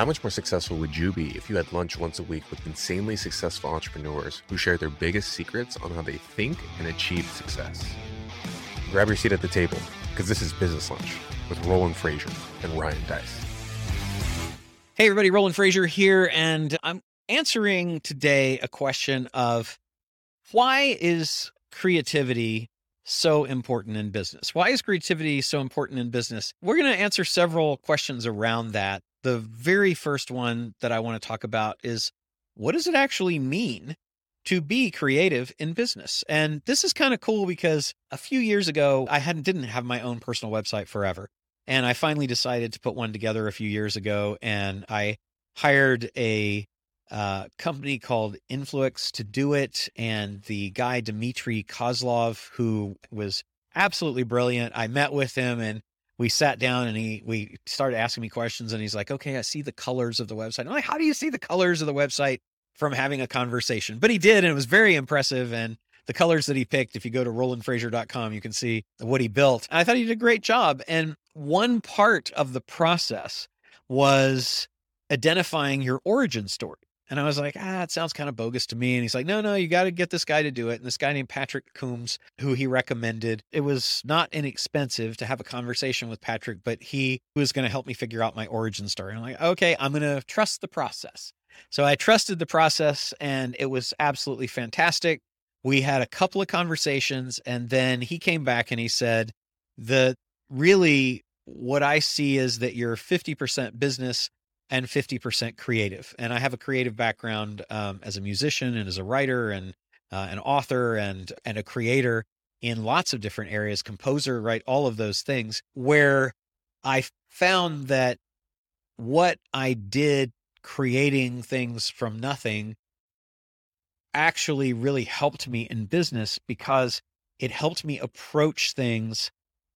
How much more successful would you be if you had lunch once a week with insanely successful entrepreneurs who share their biggest secrets on how they think and achieve success? Grab your seat at the table because this is Business Lunch with Roland Frasier and Ryan Deiss. Hey, everybody, Roland Frasier here, and I'm answering today a question of why is creativity so important in business? Why is creativity so important in business? We're going to answer several questions around that. The very first one that I want to talk about is what does it actually mean to be creative in business? And this is kind of cool because a few years ago, I hadn't didn't have my own personal website forever. And I finally decided to put one together a few years ago and I hired a uh, company called Influix to do it. And the guy, Dmitry Kozlov, who was absolutely brilliant, I met with him and we sat down and he we started asking me questions and he's like, okay, I see the colors of the website. I'm like, how do you see the colors of the website from having a conversation? But he did, and it was very impressive. And the colors that he picked, if you go to rolandfrasier.com, you can see what he built. I thought he did a great job. And one part of the process was identifying your origin story. And I was like, ah, it sounds kind of bogus to me. And he's like, no, no, you got to get this guy to do it. And this guy named Patrick Coombs, who he recommended, it was not inexpensive to have a conversation with Patrick, but he was going to help me figure out my origin story. And I'm like, okay, I'm going to trust the process. So I trusted the process and it was absolutely fantastic. We had a couple of conversations and then he came back and he said, the really what I see is that you're 50% business and 50% creative. And I have a creative background um, as a musician and as a writer and uh, an author and and a creator in lots of different areas, composer, right? All of those things where I found that what I did creating things from nothing actually really helped me in business because it helped me approach things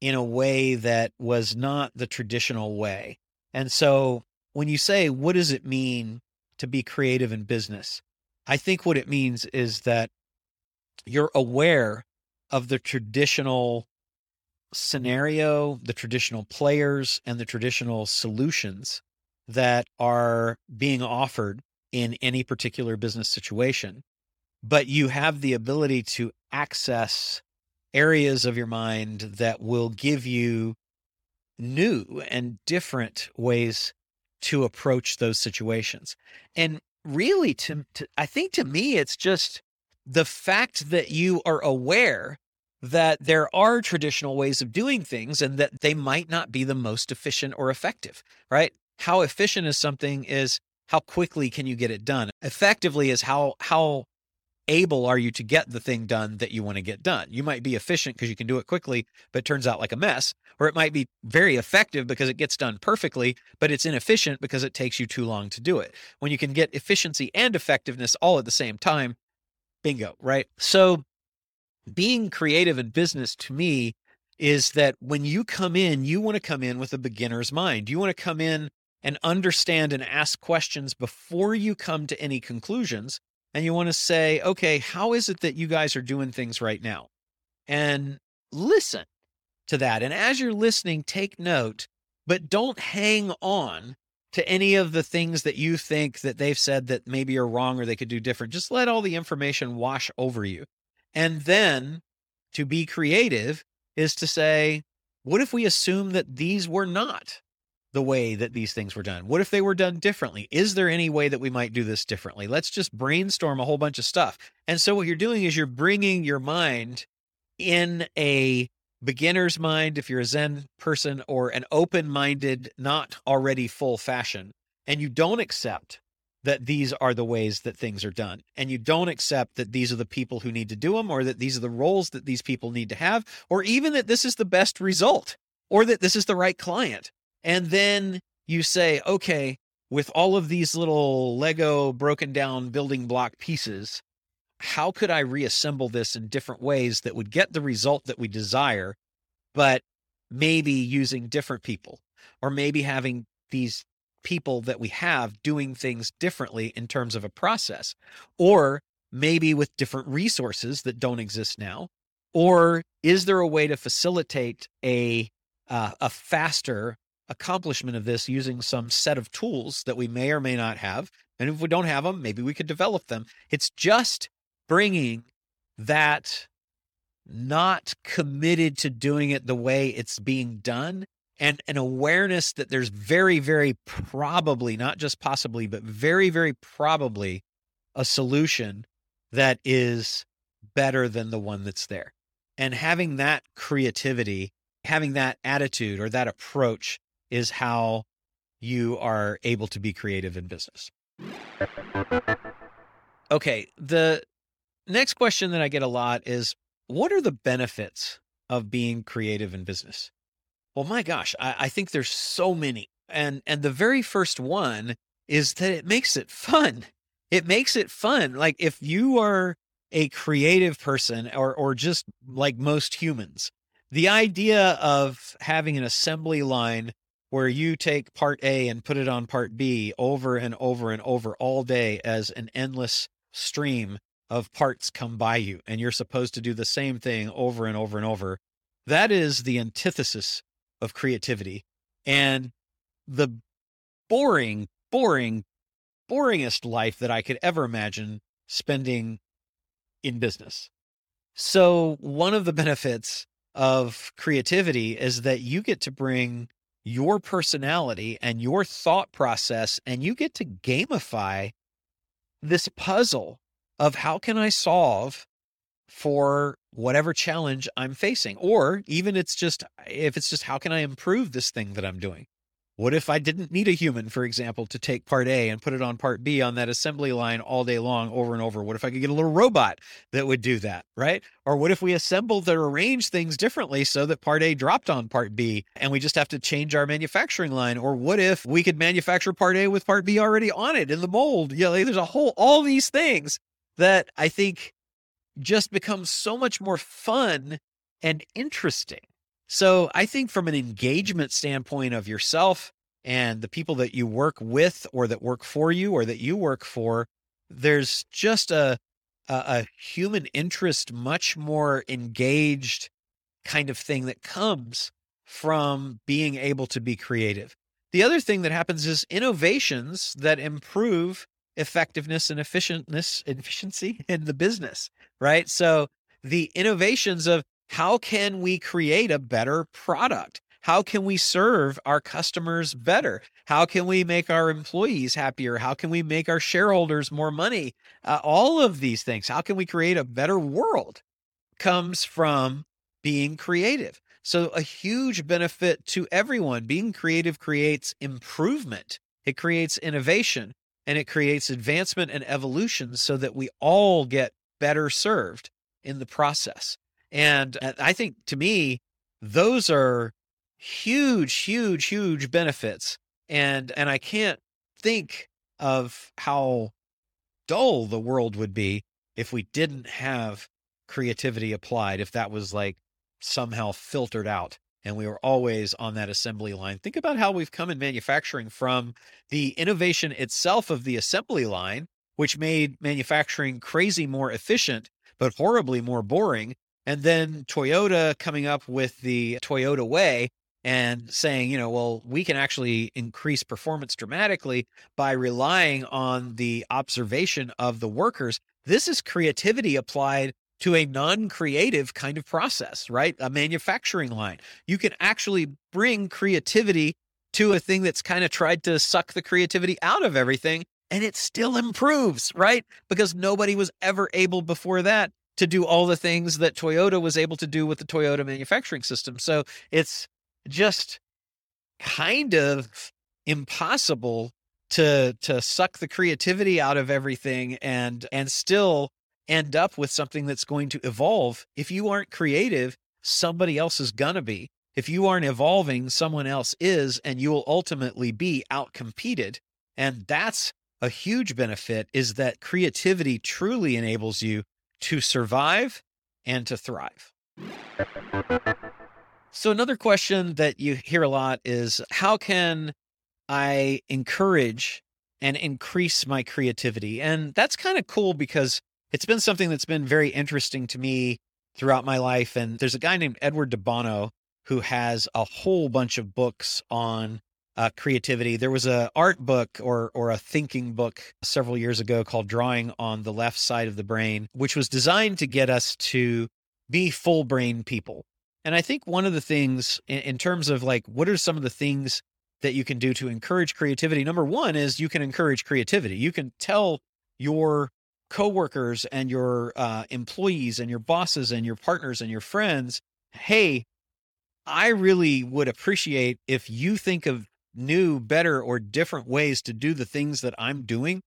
in a way that was not the traditional way. And so when you say, what does it mean to be creative in business? I think what it means is that you're aware of the traditional scenario, the traditional players, and the traditional solutions that are being offered in any particular business situation. But you have the ability to access areas of your mind that will give you new and different ways to approach those situations. And really, to, to, I think to me, it's just the fact that you are aware that there are traditional ways of doing things and that they might not be the most efficient or effective, right? How efficient is something is how quickly can you get it done? Effectively is how how able are you to get the thing done that you want to get done? You might be efficient because you can do it quickly, but it turns out like a mess. Or it might be very effective because it gets done perfectly, but it's inefficient because it takes you too long to do it. When you can get efficiency and effectiveness all at the same time, bingo, right? So being creative in business to me is that when you come in, you want to come in with a beginner's mind. You want to come in and understand and ask questions before you come to any conclusions and you want to say, okay, how is it that you guys are doing things right now? And listen to that. And as you're listening, take note, but don't hang on to any of the things that you think that they've said that maybe are wrong or they could do different. Just let all the information wash over you. And then to be creative is to say, what if we assume that these were not the way that these things were done? What if they were done differently? Is there any way that we might do this differently? Let's just brainstorm a whole bunch of stuff. And so what you're doing is you're bringing your mind in a beginner's mind, if you're a Zen person, or an open minded, not already full fashion, and you don't accept that these are the ways that things are done. And you don't accept that these are the people who need to do them, or that these are the roles that these people need to have, or even that this is the best result, or that this is the right client and then you say, okay, with all of these little Lego broken down building block pieces, how could I reassemble this in different ways that would get the result that we desire, but maybe using different people or maybe having these people that we have doing things differently in terms of a process or maybe with different resources that don't exist now? Or is there a way to facilitate a uh, a faster accomplishment of this using some set of tools that we may or may not have. And if we don't have them, maybe we could develop them. It's just bringing that not committed to doing it the way it's being done and an awareness that there's very, very probably, not just possibly, but very, very probably a solution that is better than the one that's there. And having that creativity, having that attitude or that approach is how you are able to be creative in business. Okay. The next question that I get a lot is what are the benefits of being creative in business? Well, my gosh, I, I think there's so many. And and the very first one is that it makes it fun. It makes it fun. Like if you are a creative person or or just like most humans, the idea of having an assembly line where you take part A and put it on part B over and over and over all day as an endless stream of parts come by you and you're supposed to do the same thing over and over and over. That is the antithesis of creativity and the boring, boring, boringest life that I could ever imagine spending in business. So, one of the benefits of creativity is that you get to bring your personality and your thought process and you get to gamify this puzzle of how can I solve for whatever challenge I'm facing or even it's just if it's just how can I improve this thing that I'm doing what if I didn't need a human, for example, to take part A and put it on part B on that assembly line all day long over and over? What if I could get a little robot that would do that, right? Or what if we assembled or arrange things differently so that part A dropped on part B and we just have to change our manufacturing line? Or what if we could manufacture part A with part B already on it in the mold? You know, there's a whole, all these things that I think just become so much more fun and interesting so I think from an engagement standpoint of yourself and the people that you work with or that work for you or that you work for, there's just a, a, human interest, much more engaged kind of thing that comes from being able to be creative. The other thing that happens is innovations that improve effectiveness and efficientness efficiency in the business, right? So the innovations of how can we create a better product? How can we serve our customers better? How can we make our employees happier? How can we make our shareholders more money? Uh, all of these things. How can we create a better world? Comes from being creative. So, a huge benefit to everyone. Being creative creates improvement, it creates innovation, and it creates advancement and evolution so that we all get better served in the process. And uh, I think to me, those are huge, huge, huge benefits. And and I can't think of how dull the world would be if we didn't have creativity applied, if that was like somehow filtered out and we were always on that assembly line. Think about how we've come in manufacturing from the innovation itself of the assembly line, which made manufacturing crazy more efficient, but horribly more boring, and then Toyota coming up with the Toyota Way and saying, you know, well, we can actually increase performance dramatically by relying on the observation of the workers. This is creativity applied to a non creative kind of process, right? A manufacturing line. You can actually bring creativity to a thing that's kind of tried to suck the creativity out of everything and it still improves, right? Because nobody was ever able before that to do all the things that Toyota was able to do with the Toyota manufacturing system. So it's just kind of impossible to to suck the creativity out of everything and and still end up with something that's going to evolve. If you aren't creative, somebody else is gonna be. If you aren't evolving, someone else is, and you will ultimately be outcompeted. And that's a huge benefit is that creativity truly enables you to survive and to thrive. So, another question that you hear a lot is how can I encourage and increase my creativity? And that's kind of cool because it's been something that's been very interesting to me throughout my life. And there's a guy named Edward de Bono who has a whole bunch of books on uh, creativity. There was a art book or or a thinking book several years ago called Drawing on the Left Side of the Brain, which was designed to get us to be full brain people. And I think one of the things in, in terms of like what are some of the things that you can do to encourage creativity? Number one is you can encourage creativity. You can tell your coworkers and your uh, employees and your bosses and your partners and your friends, hey, I really would appreciate if you think of new, better, or different ways to do the things that I'm doing.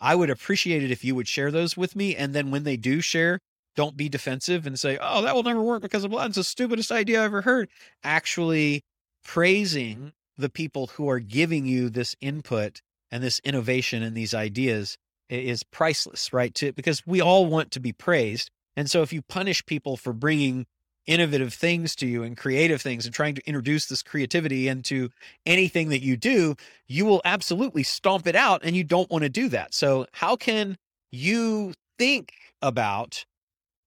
I would appreciate it if you would share those with me. And then when they do share, don't be defensive and say, oh, that will never work because of blah. It's the stupidest idea I ever heard. Actually praising the people who are giving you this input and this innovation and these ideas is priceless, right? To, because we all want to be praised. And so if you punish people for bringing innovative things to you and creative things and trying to introduce this creativity into anything that you do, you will absolutely stomp it out and you don't want to do that. So, how can you think about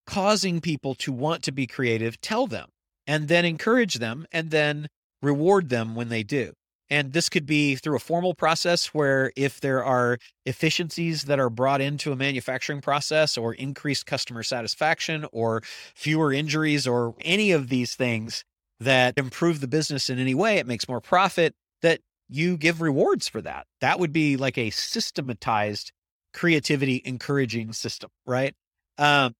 causing people to want to be creative? Tell them and then encourage them and then reward them when they do. And this could be through a formal process where if there are efficiencies that are brought into a manufacturing process or increased customer satisfaction or fewer injuries or any of these things that improve the business in any way, it makes more profit, that you give rewards for that. That would be like a systematized creativity encouraging system, right? Um,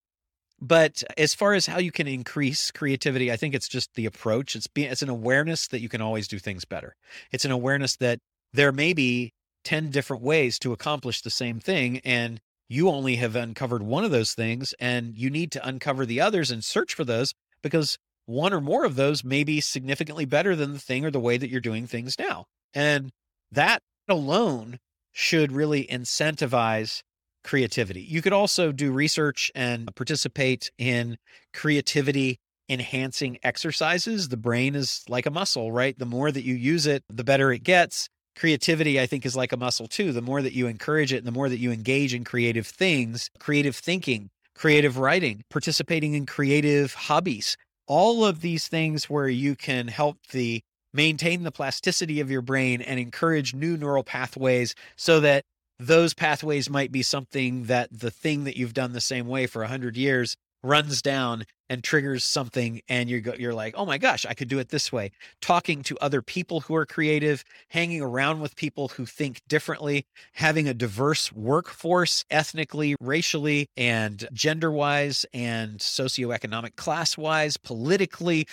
but as far as how you can increase creativity, I think it's just the approach. It's being it's an awareness that you can always do things better. It's an awareness that there may be 10 different ways to accomplish the same thing and you only have uncovered one of those things and you need to uncover the others and search for those because one or more of those may be significantly better than the thing or the way that you're doing things now. And that alone should really incentivize creativity. You could also do research and participate in creativity enhancing exercises. The brain is like a muscle, right? The more that you use it, the better it gets. Creativity, I think, is like a muscle too. The more that you encourage it, and the more that you engage in creative things, creative thinking, creative writing, participating in creative hobbies, all of these things where you can help the maintain the plasticity of your brain and encourage new neural pathways so that those pathways might be something that the thing that you've done the same way for 100 years runs down and triggers something and you're you're like oh my gosh i could do it this way. Talking to other people who are creative hanging around with people who think differently having a diverse workforce ethnically racially and gender wise and socioeconomic class wise politically.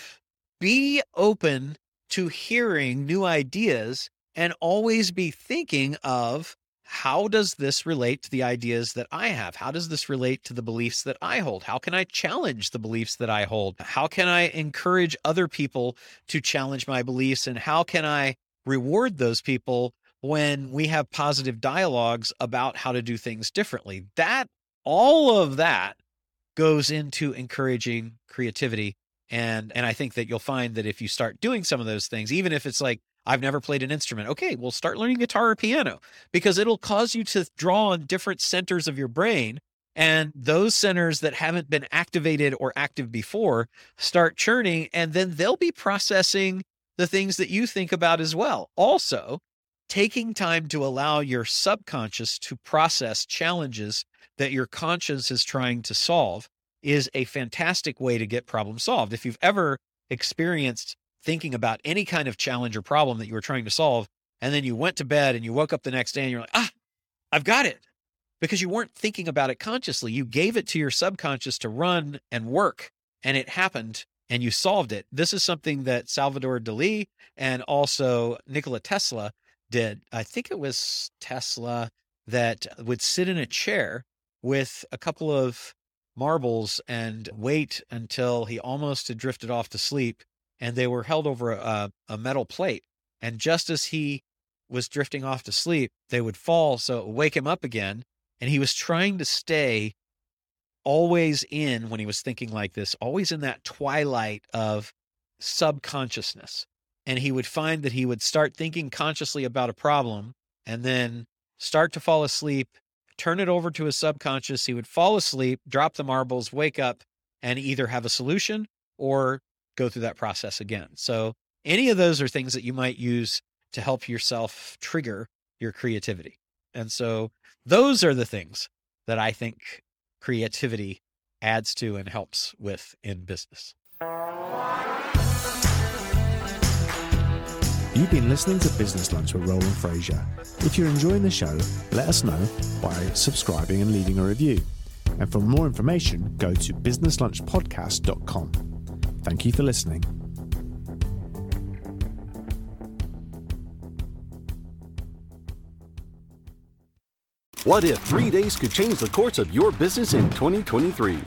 Be open to hearing new ideas and always be thinking of how does this relate to the ideas that I have? How does this relate to the beliefs that I hold? How can I challenge the beliefs that I hold? How can I encourage other people to challenge my beliefs? And how can I reward those people when we have positive dialogues about how to do things differently? That, all of that goes into encouraging creativity. And, and I think that you'll find that if you start doing some of those things, even if it's like I've never played an instrument. Okay, well, start learning guitar or piano because it'll cause you to draw on different centers of your brain. And those centers that haven't been activated or active before start churning, and then they'll be processing the things that you think about as well. Also, taking time to allow your subconscious to process challenges that your conscience is trying to solve is a fantastic way to get problem solved. If you've ever experienced thinking about any kind of challenge or problem that you were trying to solve. And then you went to bed and you woke up the next day and you're like, ah, I've got it. Because you weren't thinking about it consciously. You gave it to your subconscious to run and work, and it happened and you solved it. This is something that Salvador Dali and also Nikola Tesla did. I think it was Tesla that would sit in a chair with a couple of marbles and wait until he almost had drifted off to sleep and they were held over a, a metal plate. And just as he was drifting off to sleep, they would fall. So wake him up again. And he was trying to stay always in, when he was thinking like this, always in that twilight of subconsciousness. And he would find that he would start thinking consciously about a problem and then start to fall asleep, turn it over to his subconscious. He would fall asleep, drop the marbles, wake up, and either have a solution or go through that process again. So any of those are things that you might use to help yourself trigger your creativity. And so those are the things that I think creativity adds to and helps with in business. You've been listening to Business Lunch with Roland Frasier. If you're enjoying the show, let us know by subscribing and leaving a review. And for more information, go to businesslunchpodcast.com. Thank you for listening. What if three days could change the course of your business in 2023?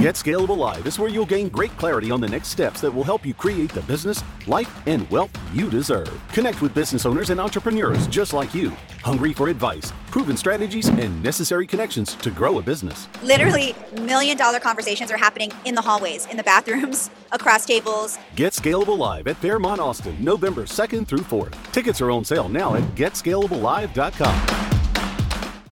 Get Scalable Live is where you'll gain great clarity on the next steps that will help you create the business, life, and wealth you deserve. Connect with business owners and entrepreneurs just like you, hungry for advice, proven strategies, and necessary connections to grow a business. Literally, million dollar conversations are happening in the hallways, in the bathrooms, across tables. Get Scalable Live at Fairmont Austin, November 2nd through 4th. Tickets are on sale now at getscalablelive.com.